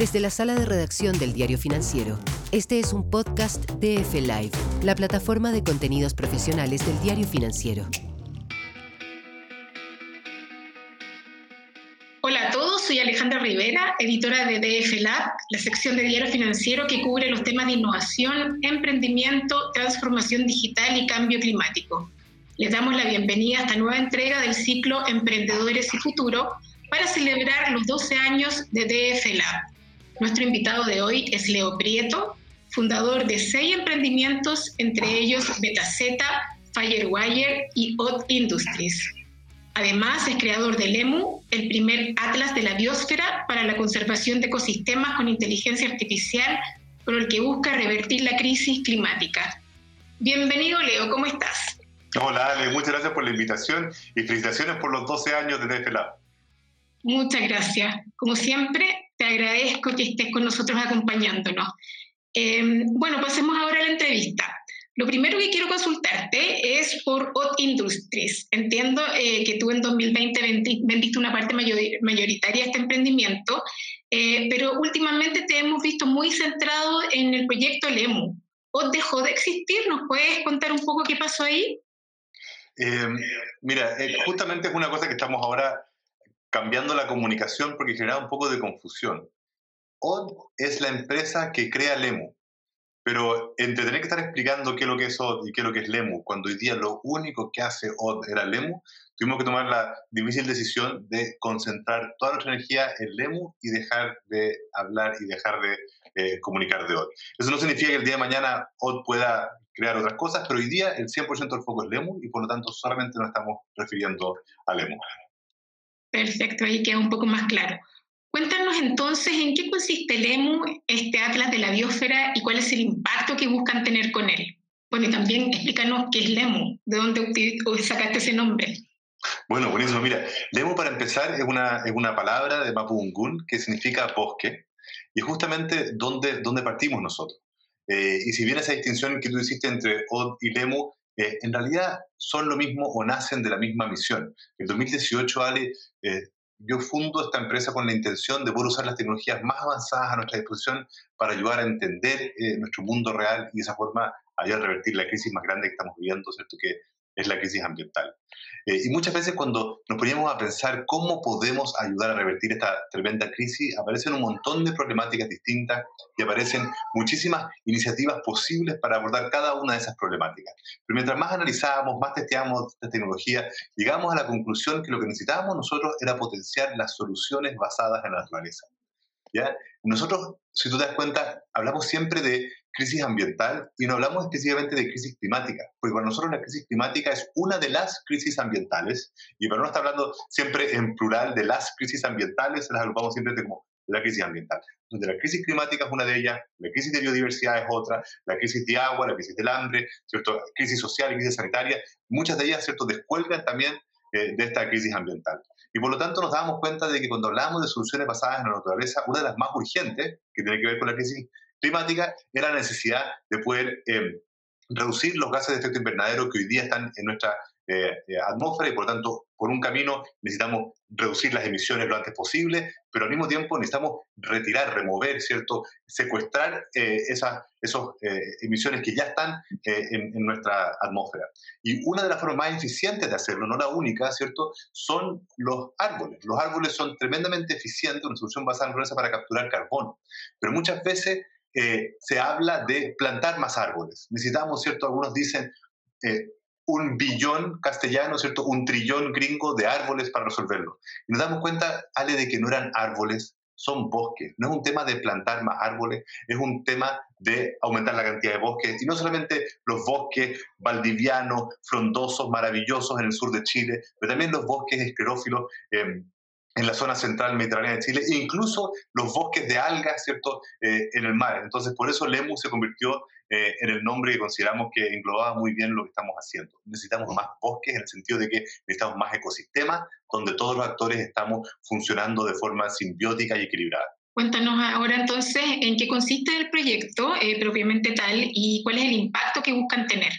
Desde la sala de redacción del Diario Financiero, este es un podcast de F Live, la plataforma de contenidos profesionales del Diario Financiero. Hola a todos, soy Alejandra Rivera, editora de DF Lab, la sección de Diario Financiero que cubre los temas de innovación, emprendimiento, transformación digital y cambio climático. Les damos la bienvenida a esta nueva entrega del ciclo Emprendedores y Futuro para celebrar los 12 años de DF Lab. Nuestro invitado de hoy es Leo Prieto, fundador de seis emprendimientos, entre ellos Betaceta, Firewire y Odd Industries. Además, es creador de LEMU, el primer atlas de la biosfera para la conservación de ecosistemas con inteligencia artificial, con el que busca revertir la crisis climática. Bienvenido, Leo, ¿cómo estás? Hola, Ale, muchas gracias por la invitación y felicitaciones por los 12 años de DF Lab. Muchas gracias. Como siempre, te agradezco que estés con nosotros acompañándonos. Eh, bueno, pasemos ahora a la entrevista. Lo primero que quiero consultarte es por Hot Industries. Entiendo eh, que tú en 2020 vendiste una parte mayoritaria de este emprendimiento, eh, pero últimamente te hemos visto muy centrado en el proyecto LEMU. ¿O dejó de existir? ¿Nos puedes contar un poco qué pasó ahí? mira, justamente es una cosa que estamos ahora cambiando la comunicación porque genera un poco de confusión. OD es la empresa que crea Lemu, pero entre tener que estar explicando qué es lo que es OD y qué es lo que es Lemu, cuando hoy día lo único que hace OD era Lemu, tuvimos que tomar la difícil decisión de concentrar toda nuestra energía en Lemu y dejar de hablar y dejar de eh, comunicar de OD. Eso no significa que el día de mañana OD pueda crear otras cosas, pero hoy día el 100% del foco es Lemu y por lo tanto solamente nos estamos refiriendo a Lemu. Perfecto, ahí queda un poco más claro. Cuéntanos entonces en qué consiste el EMU, este Atlas de la Biosfera, y cuál es el impacto que buscan tener con él. Bueno, y también explícanos qué es LEMU, de dónde sacaste ese nombre. Bueno, buenísimo. Mira, LEMU para empezar es una, es una palabra de Mapudungun que significa bosque, y justamente donde, donde partimos nosotros. Eh, y si bien esa distinción que tú hiciste entre OD y LEMU eh, en realidad son lo mismo o nacen de la misma misión. En 2018, Ale, eh, yo fundo esta empresa con la intención de poder usar las tecnologías más avanzadas a nuestra disposición para ayudar a entender eh, nuestro mundo real y de esa forma ayudar a revertir la crisis más grande que estamos viviendo, ¿cierto? que es la crisis ambiental. Eh, y muchas veces cuando nos poníamos a pensar cómo podemos ayudar a revertir esta tremenda crisis, aparecen un montón de problemáticas distintas y aparecen muchísimas iniciativas posibles para abordar cada una de esas problemáticas. Pero mientras más analizábamos, más testeábamos esta tecnología, llegamos a la conclusión que lo que necesitábamos nosotros era potenciar las soluciones basadas en la naturaleza. ¿Ya? Nosotros, si tú te das cuenta, hablamos siempre de crisis ambiental y no hablamos específicamente de crisis climática, porque para nosotros la crisis climática es una de las crisis ambientales y para no estar hablando siempre en plural de las crisis ambientales, las agrupamos siempre como la crisis ambiental. Donde la crisis climática es una de ellas, la crisis de biodiversidad es otra, la crisis de agua, la crisis del hambre, ¿cierto? crisis social, crisis sanitaria, muchas de ellas ¿cierto? descuelgan también eh, de esta crisis ambiental. Y por lo tanto nos damos cuenta de que cuando hablamos de soluciones basadas en la naturaleza, una de las más urgentes, que tiene que ver con la crisis climática, era la necesidad de poder eh, reducir los gases de efecto invernadero que hoy día están en nuestra eh, eh, atmósfera y por lo tanto, por un camino necesitamos reducir las emisiones lo antes posible, pero al mismo tiempo necesitamos retirar, remover, ¿cierto? Secuestrar esas esos, emisiones que ya están en, en, nuestra atmósfera. Y una de las formas más eficientes de hacerlo, no la única, ¿cierto? Son los árboles. Los árboles son tremendamente eficientes, una solución basada en naturaleza para capturar carbón, pero muchas veces eh, se habla de plantar más árboles. Necesitamos, ¿cierto? Algunos dicen eh, un billón castellano, ¿cierto? Un trillón gringo de árboles para resolverlo. Y nos damos cuenta, Ale, de que no eran árboles, son bosques. No es un tema de plantar más árboles, es un tema de aumentar la cantidad de bosques. Y no solamente los bosques valdivianos, frondosos, maravillosos en el sur de Chile, pero también los bosques esclerófilos eh, en la zona central mediterránea de Chile, e incluso los bosques de algas, ¿cierto?, eh, en el mar. Entonces, por eso LEMU se convirtió eh, en el nombre que consideramos que englobaba muy bien lo que estamos haciendo. Necesitamos más bosques en el sentido de que necesitamos más ecosistemas donde todos los actores estamos funcionando de forma simbiótica y equilibrada. Cuéntanos ahora entonces en qué consiste el proyecto eh, propiamente tal y cuál es el impacto que buscan tener.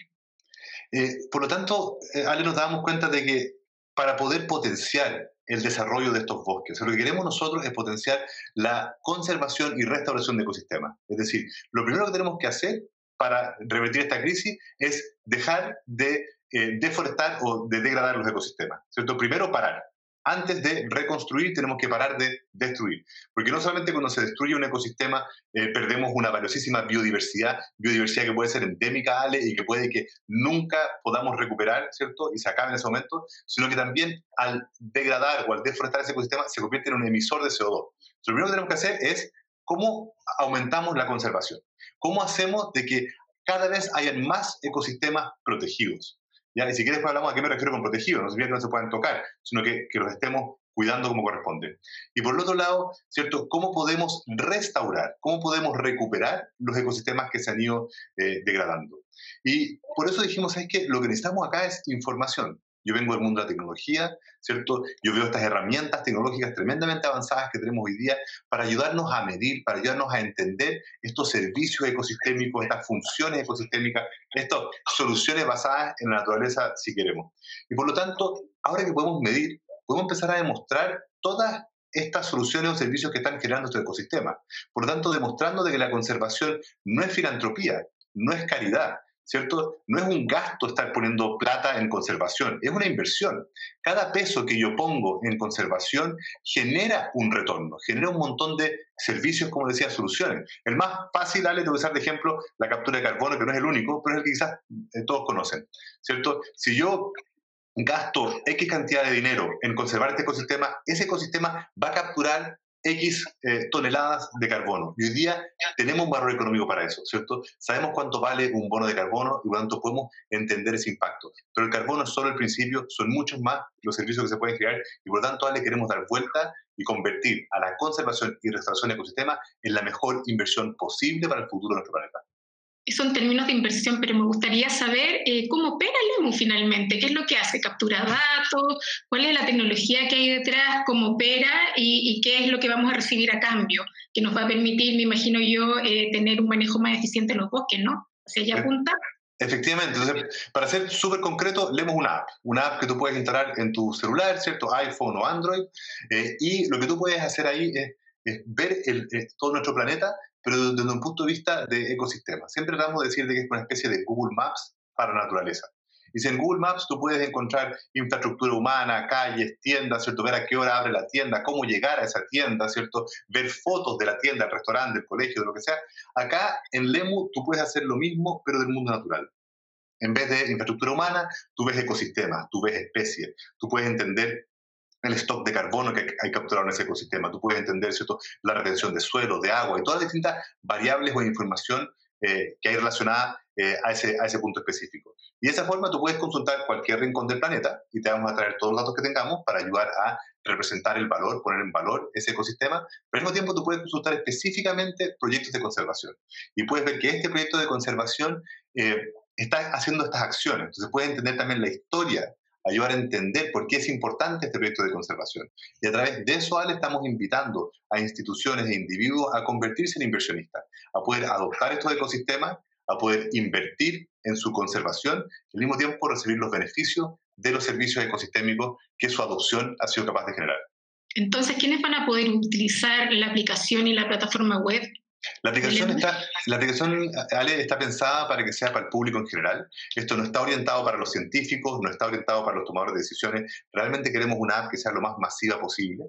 por lo tanto, Ale, nos damos cuenta de que para poder potenciar el desarrollo de estos bosques. lo que queremos nosotros es potenciar la conservación y restauración de ecosistemas. Es decir, lo primero que tenemos que hacer para revertir esta crisis es dejar de eh, deforestar o de degradar los ecosistemas. ¿cierto? Primero parar antes de reconstruir tenemos que parar de destruir. Porque no solamente cuando se destruye un ecosistema eh, perdemos una valiosísima biodiversidad, biodiversidad que puede ser endémica, Ale, y que puede que nunca podamos recuperar, ¿cierto? Y se acabe en ese momento, sino que también al degradar o al deforestar ese ecosistema se convierte en un emisor de CO2. lo primero que tenemos que hacer es cómo aumentamos la conservación. ¿Cómo hacemos de que cada vez hayan más ecosistemas protegidos? ¿Ya? Y si quieres, hablamos a qué me refiero con protegido. No se puedan tocar, sino que, que los estemos cuidando como corresponde. Y por el otro lado, ¿cierto? ¿Cómo podemos restaurar, cómo podemos recuperar los ecosistemas que se han ido eh, degradando? Y por eso dijimos, es que lo que necesitamos acá es información. Yo vengo del mundo de la tecnología, ¿cierto? Yo veo estas herramientas tecnológicas tremendamente avanzadas que tenemos hoy día para ayudarnos a medir, para ayudarnos a entender estos servicios ecosistémicos, estas funciones ecosistémicas, estas soluciones basadas en la naturaleza, si queremos. Y por lo tanto, ahora que podemos medir, podemos empezar a demostrar todas estas soluciones o servicios que están generando estos ecosistemas. Por lo tanto, demostrando de que la conservación no es filantropía, no es caridad, ¿cierto? No es un gasto estar poniendo plata en conservación, es una inversión. Cada peso que yo pongo en conservación genera un retorno, genera un montón de servicios, como decía, soluciones. El más fácil, Ale, a usar de ejemplo la captura de carbono, que no es el único, pero es el que quizás eh, todos conocen, ¿cierto? Si yo gasto X cantidad de dinero en conservar este ecosistema, ese ecosistema va a capturar X eh, toneladas de carbono. Y hoy día tenemos un valor económico para eso, ¿cierto? Sabemos cuánto vale un bono de carbono y cuánto podemos entender ese impacto. Pero el carbono es solo el principio, son muchos más los servicios que se pueden crear y por lo tanto le queremos dar vuelta y convertir a la conservación y restauración del ecosistema en la mejor inversión posible para el futuro de nuestro planeta son términos de inversión, pero me gustaría saber eh, cómo opera Lemu finalmente, qué es lo que hace, captura datos, cuál es la tecnología que hay detrás, cómo opera y, qué es lo que vamos a recibir a cambio, que nos va a permitir, me imagino yo, eh, tener un manejo más eficiente en los bosques, ¿no? ¿Hacia allá apunta? Efectivamente, entonces, para ser súper concreto, leemos una app, una app que tú puedes instalar en tu celular, ¿cierto? iPhone o Android, eh, y lo que tú puedes hacer ahí es, ver el, todo nuestro planeta pero desde un punto de vista de ecosistema. Siempre tratamos de decir que es una especie de Google Maps para la naturaleza. Y si en Google Maps tú puedes encontrar infraestructura humana, calles, tiendas, ¿cierto? Ver a qué hora abre la tienda, cómo llegar a esa tienda, ¿cierto? Ver fotos de la tienda, el restaurante, el colegio, de lo que sea. Acá en Lemu tú puedes hacer lo mismo, pero del mundo natural. En vez de infraestructura humana, tú ves ecosistemas, tú ves especies, tú puedes entender el stock de carbono que hay capturado en ese ecosistema. Tú puedes entender ¿cierto? la retención de suelo, de agua y todas las distintas variables o información eh, que hay relacionada eh, a, ese, a ese punto específico. Y de esa forma tú puedes consultar cualquier rincón del planeta y te vamos a traer todos los datos que tengamos para ayudar a representar el valor, poner en valor ese ecosistema, pero al mismo tiempo tú puedes consultar específicamente proyectos de conservación. Y puedes ver que este proyecto de conservación eh, está haciendo estas acciones. Entonces puedes entender también la historia ayudar a entender por qué es importante este proyecto de conservación. Y a través de eso, Ale, estamos invitando a instituciones e individuos a convertirse en inversionistas, a poder adoptar estos ecosistemas, a poder invertir en su conservación y al mismo tiempo recibir los beneficios de los servicios ecosistémicos que su adopción ha sido capaz de generar. Entonces, ¿quiénes van a poder utilizar la aplicación y la plataforma web la aplicación, está, la aplicación, Ale, está pensada para que sea para el público en general. Esto no está orientado para los científicos, no está orientado para los tomadores de decisiones. Realmente queremos una app que sea lo más masiva posible.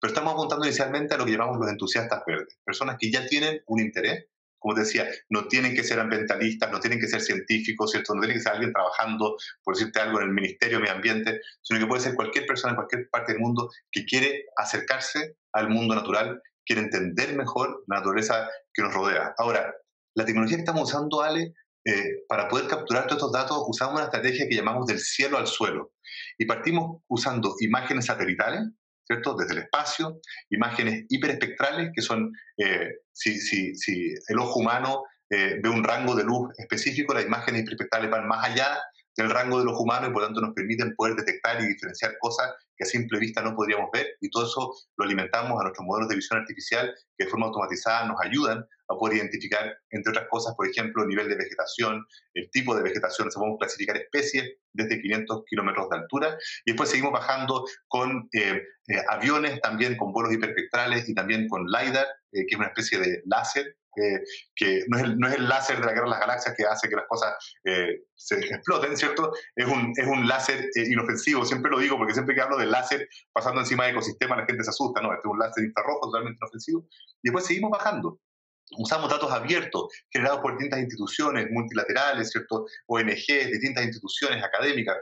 Pero estamos apuntando inicialmente a lo que llamamos los entusiastas verdes. Personas que ya tienen un interés. Como te decía, no tienen que ser ambientalistas, no tienen que ser científicos, ¿cierto? no tienen que ser alguien trabajando, por decirte algo, en el Ministerio de Medio Ambiente, sino que puede ser cualquier persona en cualquier parte del mundo que quiere acercarse al mundo natural quiere entender mejor la naturaleza que nos rodea. Ahora, la tecnología que estamos usando, Ale, eh, para poder capturar todos estos datos, usamos una estrategia que llamamos del cielo al suelo. Y partimos usando imágenes satelitales, ¿cierto? Desde el espacio, imágenes hiperespectrales, que son, eh, si, si, si, el ojo humano eh, ve un rango de luz específico, las imágenes hiperespectrales van más allá del rango de los humanos y por tanto nos permiten poder detectar y diferenciar cosas que a simple vista no podríamos ver. Y todo eso lo alimentamos a nuestros modelos de visión artificial que de forma automatizada nos ayudan a poder identificar, entre otras cosas, por ejemplo, el nivel de vegetación, el tipo de vegetación, se podemos clasificar especies desde 500 kilómetros de altura. Y después seguimos bajando con eh, eh, aviones, también con vuelos hiperspectrales y también con LiDAR, eh, que es una especie de láser que no es, el, no es, el, láser de la guerra de las galaxias que hace que las cosas eh, se exploten, ¿cierto? Es un, es un láser eh, inofensivo, siempre lo digo porque siempre que hablo del láser pasando encima de ecosistemas la gente se asusta, ¿no? Este es un láser infrarrojo totalmente inofensivo. Y después seguimos bajando. Usamos datos abiertos generados por distintas instituciones multilaterales, ¿cierto? ONGs, distintas instituciones académicas.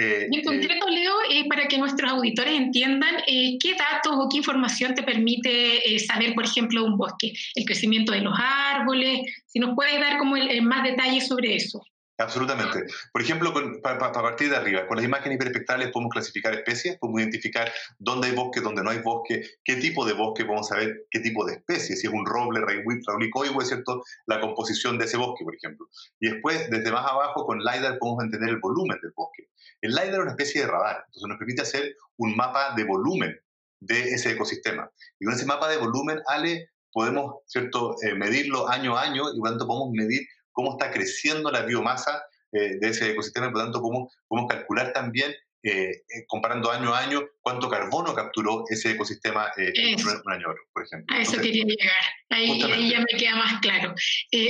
Eh, y en concreto, Leo, eh, para que nuestros auditores entiendan eh, qué datos o qué información te permite saber, por ejemplo, un bosque, el crecimiento de los árboles, si nos puedes dar como el, más detalles sobre eso. Absolutamente. Por ejemplo, para partir de arriba, con las imágenes hiperespectrales podemos clasificar especies, podemos identificar dónde hay bosque, dónde no hay bosque, qué tipo de bosque, podemos saber qué tipo de especie, si es un roble, raulicoides, ¿cierto? La composición de ese bosque, por ejemplo. Y después, desde más abajo, con LiDAR podemos entender el volumen del bosque. El LiDAR es una especie de radar, entonces nos permite hacer un mapa de volumen de ese ecosistema. Y con ese mapa de volumen, Ale, podemos ¿cierto? Eh, medirlo año a año y por lo tanto podemos medir cómo está creciendo la biomasa eh, de ese ecosistema y por lo tanto podemos, podemos calcular también eh, eh, comparando año a año cuánto carbono capturó ese ecosistema eh, un año por ejemplo. A eso quería llegar, ahí, ya me queda más claro.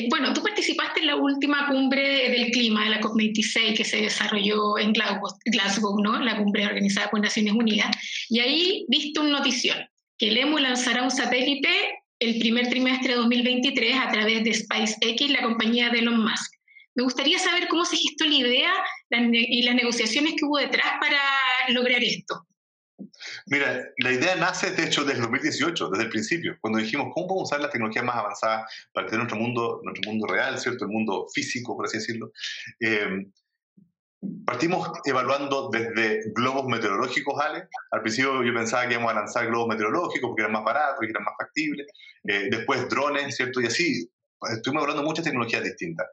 bueno, tú participaste en la última cumbre del clima de la COP26 que se desarrolló en Glasgow, ¿no? la cumbre organizada por Naciones Unidas, y ahí viste una notición, que el EMU lanzará un satélite el primer trimestre de 2023 a través de SpaceX, la compañía de Elon Musk. Me gustaría saber cómo se gestó la idea y las negociaciones que hubo detrás para lograr esto. Mira, la idea nace, de hecho, desde el 2018, desde el principio, cuando dijimos cómo podemos usar las tecnologías más avanzadas para tener nuestro mundo, nuestro mundo real, ¿cierto? El mundo físico, por así decirlo. Em, partimos evaluando desde globos meteorológicos, Ale. Al principio yo pensaba que íbamos a lanzar globos meteorológicos porque eran más baratos y eran más factibles. Eh, después drones, ¿cierto? Y así estuvimos hablando de muchas tecnologías distintas.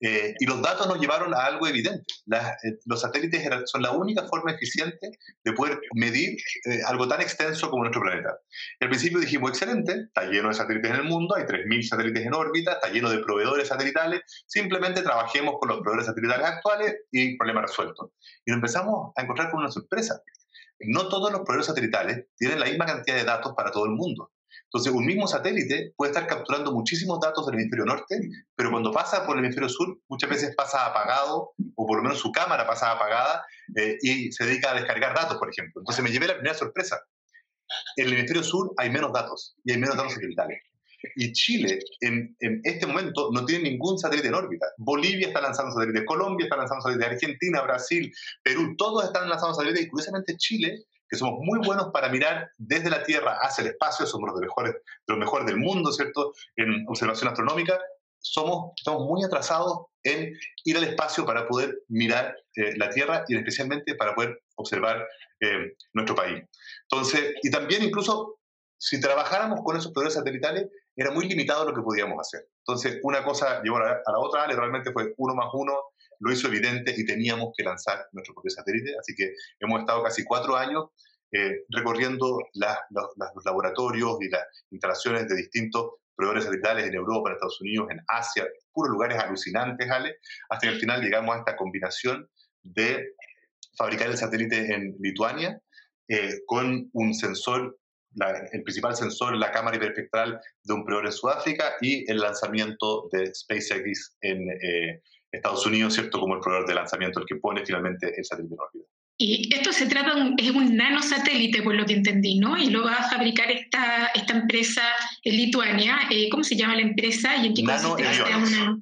Eh, y los datos nos llevaron a algo evidente. Eh, los satélites son la única forma eficiente de poder medir eh, algo tan extenso como nuestro planeta. Y al principio dijimos, excelente, está lleno de satélites en el mundo, hay 3.000 satélites en órbita, está lleno de proveedores satelitales, simplemente trabajemos con los proveedores satelitales actuales y problema resuelto. Y nos empezamos a encontrar con una sorpresa. No todos los proveedores satelitales tienen la misma cantidad de datos para todo el mundo. Entonces, un mismo satélite puede estar capturando muchísimos datos del hemisferio norte, pero cuando pasa por el hemisferio sur, muchas veces pasa apagado, o por lo menos su cámara pasa apagada, eh, y se dedica a descargar datos, por ejemplo. Entonces, me llevé la primera sorpresa. En el hemisferio sur hay menos datos, y hay menos datos satelitales. Y Chile, en, en, este momento, no tiene ningún satélite en órbita. Bolivia está lanzando satélites, Colombia está lanzando satélites, Argentina, Brasil, Perú, todos están lanzando satélites, y curiosamente Chile que somos muy buenos para mirar desde la Tierra hacia el espacio, somos los mejores, los mejores del mundo, ¿cierto? En observación astronómica, somos, estamos muy atrasados en ir al espacio para poder mirar eh, la Tierra y especialmente para poder observar eh, nuestro país. Entonces, y también incluso si trabajáramos con esos proveedores satelitales, era muy limitado lo que podíamos hacer. Entonces, una cosa llevó a la otra, realmente fue uno más uno, lo hizo evidente y teníamos que lanzar nuestro propio satélite. Así que hemos estado casi cuatro años eh, recorriendo los laboratorios y las instalaciones de distintos proveedores satelitales en Europa, en Estados Unidos, en Asia, puros lugares alucinantes, Ale, hasta que al final llegamos a esta combinación de fabricar el satélite en Lituania eh, con un sensor, el principal sensor, la cámara hiperespectral de un proveedor en Sudáfrica y el lanzamiento de SpaceX en eh, Estados Unidos, ¿cierto? Como el proveedor de lanzamiento, el que pone finalmente el satélite en órbita. Y esto se trata de un, es un nanosatélite, por lo que entendí, ¿no? Y lo va a fabricar esta, esta empresa en Lituania. Eh, ¿Cómo se llama la empresa? ¿Y en qué consiste? Una...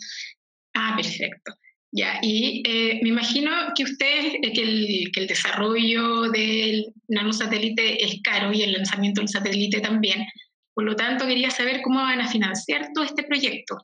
Ah, perfecto. Ya, y eh, me imagino que usted, eh, que, el, que el desarrollo del nanosatélite es caro y el lanzamiento del satélite también. Por lo tanto, quería saber cómo van a financiar todo este proyecto.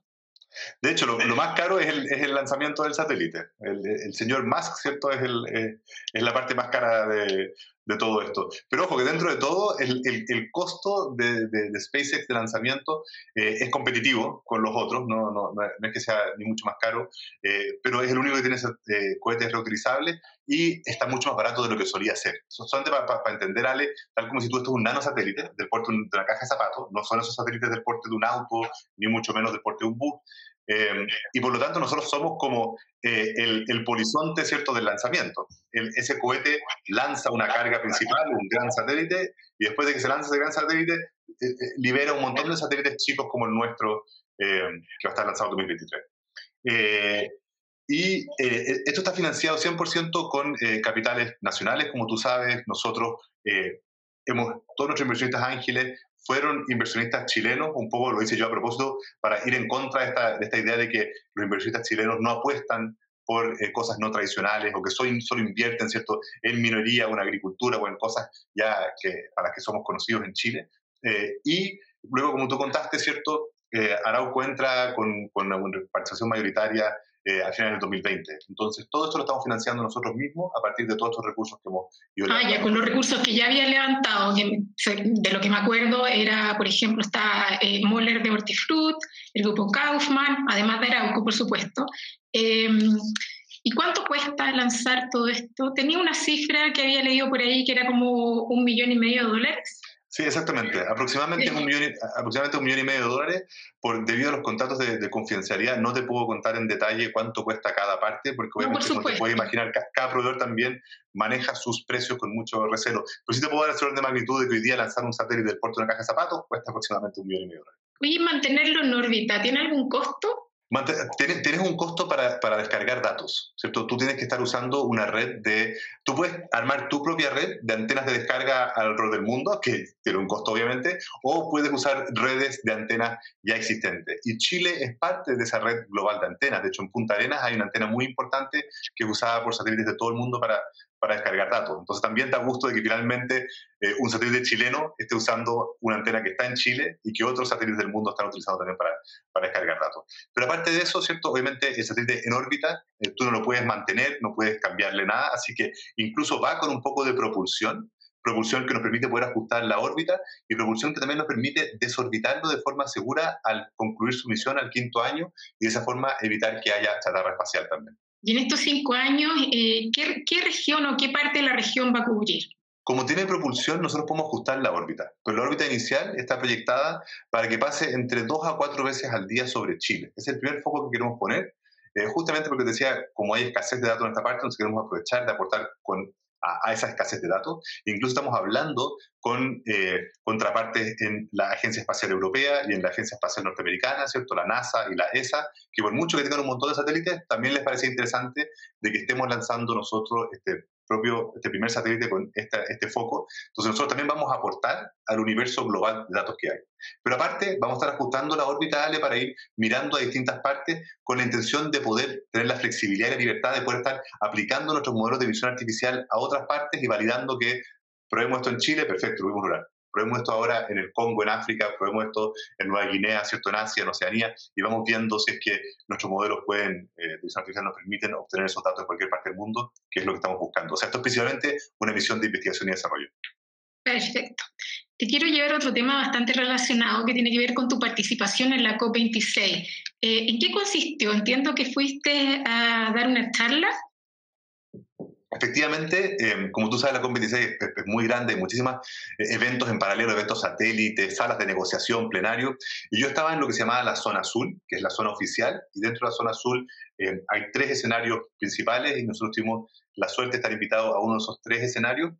De hecho, lo, más caro es el, es el, lanzamiento del satélite. El, señor Musk, ¿cierto? Es, el, es, la parte más cara de, de todo esto. Pero ojo que dentro de todo el, el, costo de, de, SpaceX de lanzamiento eh, es competitivo con los otros, no, no, no, es que sea ni mucho más caro, eh, pero es el único que tiene eh, cohetes reutilizables y está mucho más barato de lo que solía ser. Solamente para entender, Ale, tal como si tú esto es un nanosatélite del porte de una caja de zapatos, no son esos satélites del porte de un auto, ni mucho menos del porte de un bus, eh, y por lo tanto nosotros somos como eh, el, el, polizonte ¿cierto? del lanzamiento. ese cohete lanza una carga principal, un gran satélite, y después de que se lanza ese gran satélite, eh, libera un montón de satélites chicos como el nuestro, que va a estar lanzado en 2023. y esto está financiado 100% con capitales nacionales, como tú sabes, nosotros hemos, todos nuestros inversionistas ángeles fueron inversionistas chilenos, un poco lo hice yo a propósito, para ir en contra de esta, de esta idea de que los inversionistas chilenos no apuestan por eh, cosas no tradicionales o que solo, solo invierten ¿cierto? en minoría o en agricultura o en cosas ya que, para las que somos conocidos en Chile. Eh, y luego, como tú contaste, ¿cierto? Eh, Arauco entra con, con una participación mayoritaria eh, a finales del 2020. Entonces, todo esto lo estamos financiando nosotros mismos a partir de todos estos recursos que hemos ido Ah, ya, con los recursos que ya había levantado, de lo que me acuerdo era, por ejemplo, está eh, Moller de Hortifruit, el grupo Kaufman, además de Arauco, por supuesto. Em, ¿Y cuánto cuesta lanzar todo esto? Tenía una cifra que había leído por ahí que era como un millón y medio de dólares. Sí, exactamente. Aproximadamente, un millón, aproximadamente un millón y medio de dólares. Por, debido a los contratos de, confidencialidad, no te puedo contar en detalle cuánto cuesta cada parte, porque obviamente, como te puedes imaginar, cada proveedor también maneja sus precios con mucho recelo. Pero sí te puedo dar el orden de magnitud de que hoy día lanzar un satélite del puerto de una caja de zapatos cuesta aproximadamente un millón y medio de dólares. Oye, mantenerlo en órbita, ¿tiene algún costo? Tienes, un costo para, para, descargar datos, ¿cierto? Tú tienes que estar usando una red de... Tú puedes armar tu propia red de antenas de descarga alrededor del mundo, que tiene un costo obviamente, o puedes usar redes de antenas ya existentes. Y Chile es parte de esa red global de antenas. De hecho, en Punta Arenas hay una antena muy importante que es usada por satélites de todo el mundo para, para descargar datos. Entonces también da gusto de que finalmente eh, un satélite chileno esté usando una antena que está en Chile y que otros satélites del mundo están utilizando también para, para descargar datos. Pero aparte de eso, ¿cierto? Obviamente el satélite en órbita, eh, tú no lo puedes mantener, no puedes cambiarle nada, así que incluso va con un poco de propulsión, propulsión que nos permite poder ajustar la órbita y propulsión que también nos permite desorbitarlo de forma segura al concluir su misión al quinto año y de esa forma evitar que haya chatarra espacial también. Y en estos cinco años, eh, ¿qué, ¿qué, región o qué parte de la región va a cubrir? Como tiene propulsión, nosotros podemos ajustar la órbita, pero la órbita inicial está proyectada para que pase entre dos a cuatro veces al día sobre Chile. Es el primer foco que queremos poner, eh, justamente porque decía, como hay escasez de datos en esta parte, nos queremos aprovechar de aportar con a, esa escasez de datos. Incluso estamos hablando con eh, contrapartes en la Agencia Espacial Europea y en la Agencia Espacial Norteamericana, ¿cierto? La NASA y la ESA, que por mucho que tengan un montón de satélites, también les parece interesante de que estemos lanzando nosotros este propio, este primer satélite con este foco. Entonces nosotros también vamos a aportar al universo global de datos que hay. Pero aparte, vamos a estar ajustando la órbita ALE para ir mirando a distintas partes con la intención de poder tener la flexibilidad y la libertad de poder estar aplicando nuestros modelos de visión artificial a otras partes y validando que probemos esto en Chile, perfecto, lo vimos rural probemos esto ahora en el Congo, en África, probemos esto en Nueva Guinea, ¿cierto? en Asia, en Oceanía, y vamos viendo si es que nuestros modelos pueden, eh, artificial nos permiten obtener esos datos en cualquier parte del mundo, que es lo que estamos buscando. O sea, esto es principalmente una misión de investigación y desarrollo. Perfecto. Te quiero llevar a otro tema bastante relacionado que tiene que ver con tu participación en la COP26. Eh, ¿En qué consistió? Entiendo que fuiste a dar una charla Efectivamente, em, como tú sabes, la COP26 es, muy grande, muchísimos eh, eventos en paralelo, eventos satélites, salas de negociación, plenario, y yo estaba en lo que se llamaba la zona azul, que es la zona oficial, y dentro de la zona azul em, hay tres escenarios principales y nosotros tuvimos la suerte de estar invitados a uno de esos tres escenarios,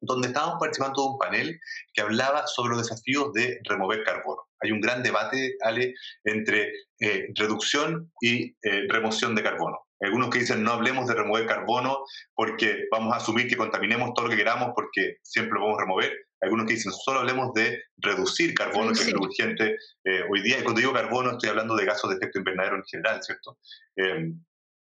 donde estábamos participando de un panel que hablaba sobre los desafíos de remover carbono. Hay un gran debate, Ale, entre eh, reducción y eh, remoción de carbono algunos que dicen no hablemos de remover carbono porque vamos a asumir que contaminemos todo lo que queramos porque siempre lo podemos remover. Algunos que dicen solo hablemos de reducir carbono, que es lo urgente eh, hoy día. Y cuando digo carbono estoy hablando de gases de efecto invernadero en general, ¿cierto? Eh,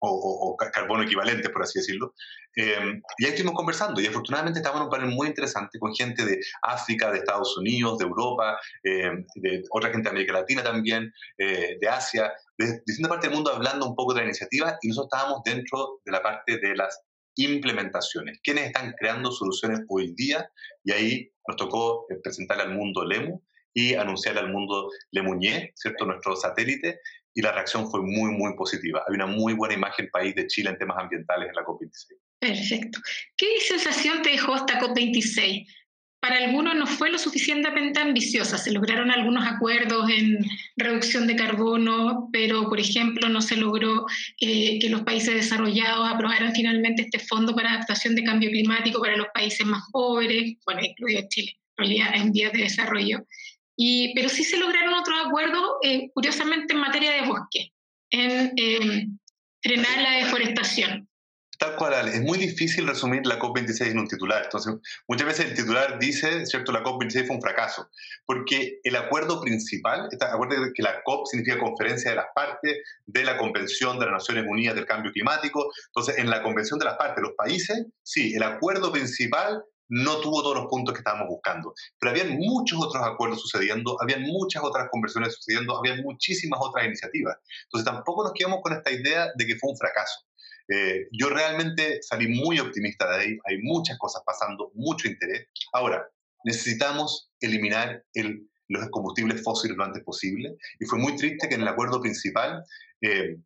o, carbono equivalente, por así decirlo. Eh, y ahí estuvimos conversando y afortunadamente estábamos en un panel muy interesante con gente de África, de Estados Unidos, de Europa, eh, de otra gente de América Latina también, eh, de Asia, de distintas partes del mundo hablando un poco de la iniciativa y nosotros estábamos dentro de la parte de las implementaciones, quiénes están creando soluciones hoy día, y ahí nos tocó eh, presentarle al mundo Lemu y anunciarle al mundo Lemuñé, ¿cierto? Nuestro satélite, y la reacción fue muy, muy positiva. Hay una muy buena imagen país de Chile en temas ambientales en la COP26. Perfecto. ¿Qué sensación te dejó esta COP26? Para algunos no fue lo suficientemente ambiciosa. Se lograron algunos acuerdos en reducción de carbono, pero, por ejemplo, no se logró eh, que los países desarrollados aprobaran finalmente este fondo para adaptación de cambio climático para los países más pobres, bueno, incluido Chile, en realidad en vías de desarrollo pero sí se lograron otros acuerdos, eh, curiosamente, en materia de bosque, en eh, frenar la deforestación. Tal cual, es muy difícil resumir la COP26 en un titular. Entonces, muchas veces el titular dice, ¿cierto?, la COP26 fue un fracaso, porque el acuerdo principal, acuérdense que la COP significa Conferencia de las Partes de la Convención de las Naciones Unidas del Cambio Climático. Entonces, en la Convención de las Partes, los países, sí, el acuerdo principal no tuvo todos los puntos que estábamos buscando. Pero habían muchos otros acuerdos sucediendo, habían muchas otras conversiones sucediendo, había muchísimas otras iniciativas. Entonces tampoco nos quedamos con esta idea de que fue un fracaso. Eh, yo realmente salí muy optimista de ahí, hay muchas cosas pasando, mucho interés. Ahora, necesitamos eliminar los combustibles fósiles lo antes posible y fue muy triste que en el acuerdo principal eh,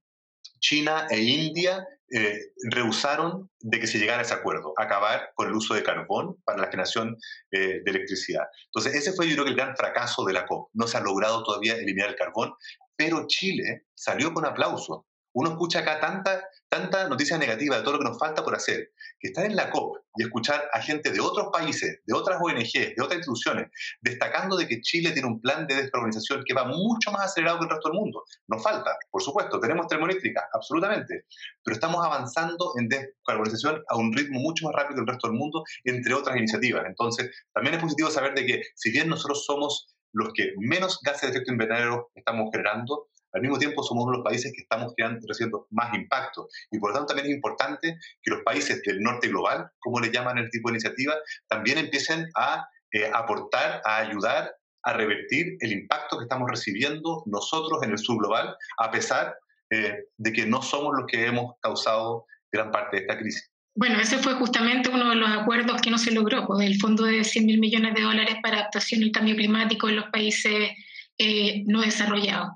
China e India eh, rehusaron de que se llegara a ese acuerdo, acabar con el uso de carbón para la generación eh, de electricidad. Entonces, ese fue yo creo que el gran fracaso de la COP. No se ha logrado todavía eliminar el carbón, pero Chile salió con aplauso uno escucha acá tanta, tanta noticia negativa de todo lo que nos falta por hacer, que estar en la COP y escuchar a gente de otros países, de otras ONG, de otras instituciones, destacando de que Chile tiene un plan de descarbonización que va mucho más acelerado que el resto del mundo. Nos falta, por supuesto, tenemos termoeléctrica, absolutamente, pero estamos avanzando en descarbonización a un ritmo mucho más rápido que el resto del mundo, entre otras iniciativas. Entonces, también es positivo saber de que si bien nosotros somos los que menos gases de efecto invernadero estamos generando, al mismo tiempo somos uno de los países que estamos creando, más impacto. Y por lo tanto también es importante que los países del norte global, como le llaman el tipo de iniciativa, también empiecen a eh, aportar, a ayudar a revertir el impacto que estamos recibiendo nosotros en el sur global, a pesar eh, de que no somos los que hemos causado gran parte de esta crisis. Bueno, ese fue justamente uno de los acuerdos que no se logró, con pues, el fondo de 100 mil millones de dólares para adaptación al cambio climático en los países eh, no desarrollados.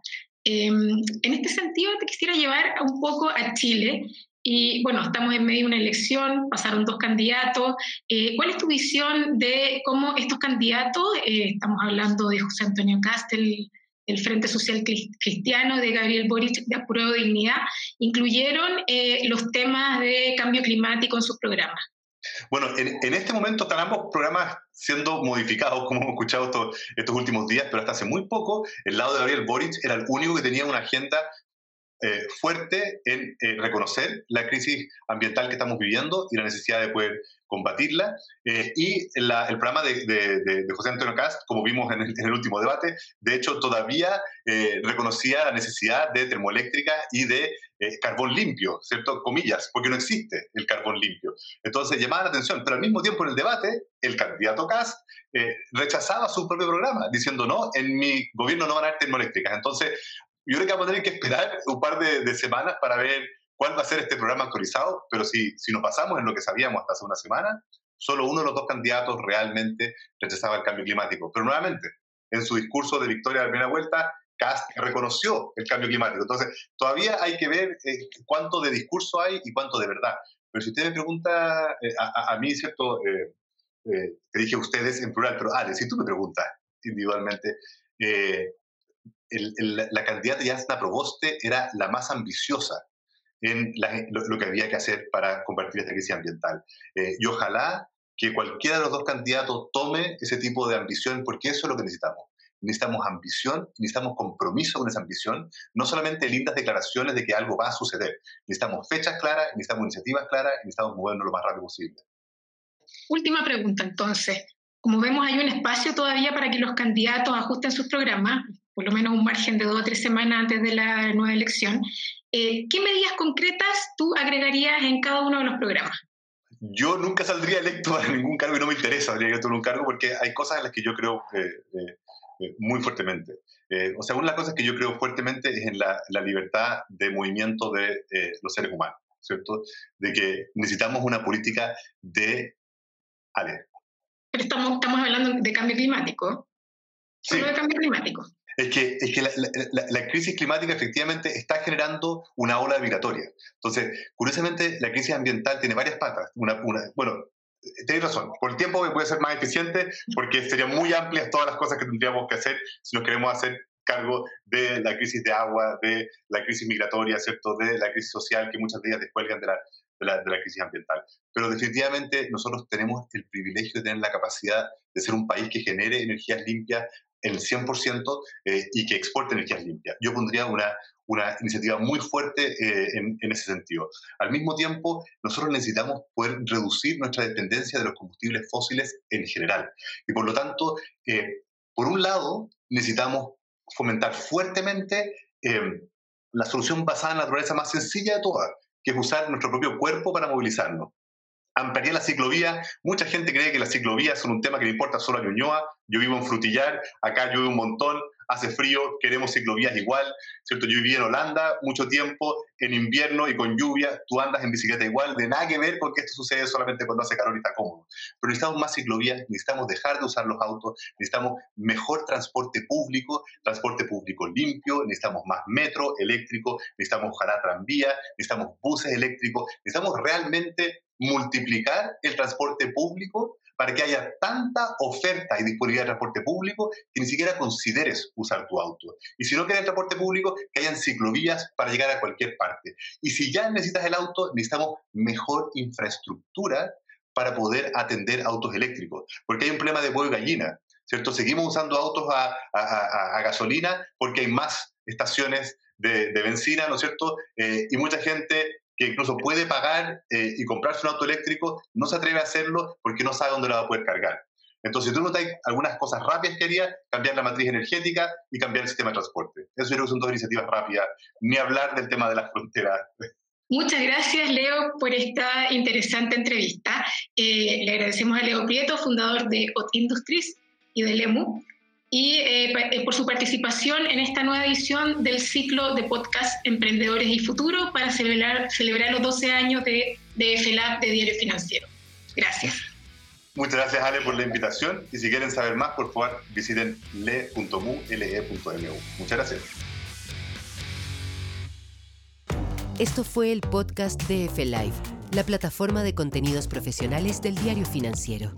Em, en este sentido, te quisiera llevar un poco a Chile. Y bueno, estamos en medio de una elección, pasaron dos candidatos. Eh, ¿Cuál es tu visión de cómo estos candidatos, eh, estamos hablando de José Antonio Castel, del Frente Social Cristiano, de Gabriel Boric, de Apuro Dignidad, incluyeron eh, los temas de cambio climático en sus programas? Bueno, en, este momento están ambos programas siendo modificados, como hemos escuchado estos, últimos días, pero hasta hace muy poco, el lado de Gabriel Boric era el único que tenía una agenda eh, fuerte en eh, reconocer la crisis ambiental que estamos viviendo y la necesidad de poder combatirla. Eh, y el programa de, José Antonio Cast, como vimos en el, último debate, de hecho todavía reconocía la necesidad de termoeléctrica y de carbón limpio, ¿cierto? Comillas, porque no existe el carbón limpio. Entonces llamaba la atención, pero al mismo tiempo en el debate, el candidato Cast rechazaba su propio programa, diciendo, no, en mi gobierno no van a haber termoeléctricas. Entonces yo creo que vamos a tener que esperar un par de, semanas para ver cuál va a ser este programa actualizado, pero si, si nos pasamos en lo que sabíamos hasta hace una semana, solo uno de los dos candidatos realmente rechazaba el cambio climático. Pero nuevamente, en su discurso de victoria de la primera vuelta, Cast reconoció el cambio climático. Entonces, todavía hay que ver eh, cuánto de discurso hay y cuánto de verdad. Pero si usted me pregunta, eh, a, mí, ¿cierto? Eh, te dije ustedes en plural, pero Ale, si tú me preguntas individualmente, la candidata Yasna Proboste era la más ambiciosa en lo, que había que hacer para combatir esta crisis ambiental. Eh, y ojalá que cualquiera de los dos candidatos tome ese tipo de ambición, porque eso es lo que necesitamos. Necesitamos ambición, necesitamos compromiso con esa ambición, no solamente lindas declaraciones de que algo va a suceder. Necesitamos fechas claras, necesitamos iniciativas claras y necesitamos movernos lo más rápido posible. Última pregunta, entonces. Como vemos, hay un espacio todavía para que los candidatos ajusten sus programas por lo menos un margen de dos o tres semanas antes de la nueva elección. Eh, ¿Qué medidas concretas tú agregarías en cada uno de los programas? Yo nunca saldría electo a ningún cargo y no me interesa salir electo en un cargo porque hay cosas en las que yo creo eh, eh, muy fuertemente. o sea, una de las cosas que yo creo fuertemente es en la, la libertad de movimiento de los seres humanos. ¿cierto? De que necesitamos una política de... Ale. Pero estamos, estamos hablando de cambio climático. Solo de cambio climático. Es que, es que la, crisis climática efectivamente está generando una ola migratoria. Entonces, curiosamente, la crisis ambiental tiene varias patas. Una, una, bueno, tenéis razón, por el tiempo voy a ser más eficiente porque serían muy amplias todas las cosas que tendríamos que hacer si nos queremos hacer cargo de la crisis de agua, de la crisis migratoria, ¿cierto? de la crisis social que muchas de ellas descuelgan de la, de la, de la crisis ambiental. Pero definitivamente nosotros tenemos el privilegio de tener la capacidad de ser un país que genere energías limpias el 100% eh, y que exporte energías limpias. Yo pondría una, una iniciativa muy fuerte eh, en, ese sentido. Al mismo tiempo, nosotros necesitamos poder reducir nuestra dependencia de los combustibles fósiles en general. Y por lo tanto, eh, por un lado, necesitamos fomentar fuertemente la solución basada en la naturaleza más sencilla de todas, que es usar nuestro propio cuerpo para movilizarnos ampliaría la ciclovía. Mucha gente cree que las ciclovías son un tema que le importa solo a Ñuñoa. Yo vivo en Frutillar, acá llueve un montón, hace frío, queremos ciclovías igual, ¿cierto? Yo viví en Holanda mucho tiempo, en invierno y con lluvia, tú andas en bicicleta igual, de nada que ver con que esto sucede solamente cuando hace calor y está cómodo. Pero necesitamos más ciclovías, necesitamos dejar de usar los autos, necesitamos mejor transporte público, transporte público limpio, necesitamos más metro eléctrico, necesitamos ojalá tranvía, necesitamos buses eléctricos, necesitamos realmente multiplicar el transporte público para que haya tanta oferta y disponibilidad de transporte público que ni siquiera consideres usar tu auto. Y si no quieres transporte público, que hayan ciclovías para llegar a cualquier parte. Y si ya necesitas el auto, necesitamos mejor infraestructura para poder atender autos eléctricos. Porque hay un problema de huevo y gallina, ¿cierto? Seguimos usando autos a, gasolina porque hay más estaciones de, benzina, ¿no es cierto? Eh, y mucha gente que incluso puede pagar eh, y comprarse un auto eléctrico, no se atreve a hacerlo porque no sabe dónde lo va a poder cargar. Entonces, si tú notas algunas cosas rápidas que haría, cambiar la matriz energética y cambiar el sistema de transporte. Eso yo creo que son dos iniciativas rápidas, ni hablar del tema de las fronteras. Muchas gracias, Leo, por esta interesante entrevista. Eh, le agradecemos a Leo Prieto, fundador de OT Industries y de LEMU, y eh, eh, por su participación en esta nueva edición del ciclo de podcast Emprendedores y Futuro para celebrar, celebrar los 12 años de, de FELAB de Diario Financiero. Gracias. Muchas gracias, Ale, por la invitación. Y si quieren saber más, por favor, visiten le.mu, le.mu. Muchas gracias. Esto fue el podcast de FLive, la plataforma de contenidos profesionales del Diario Financiero.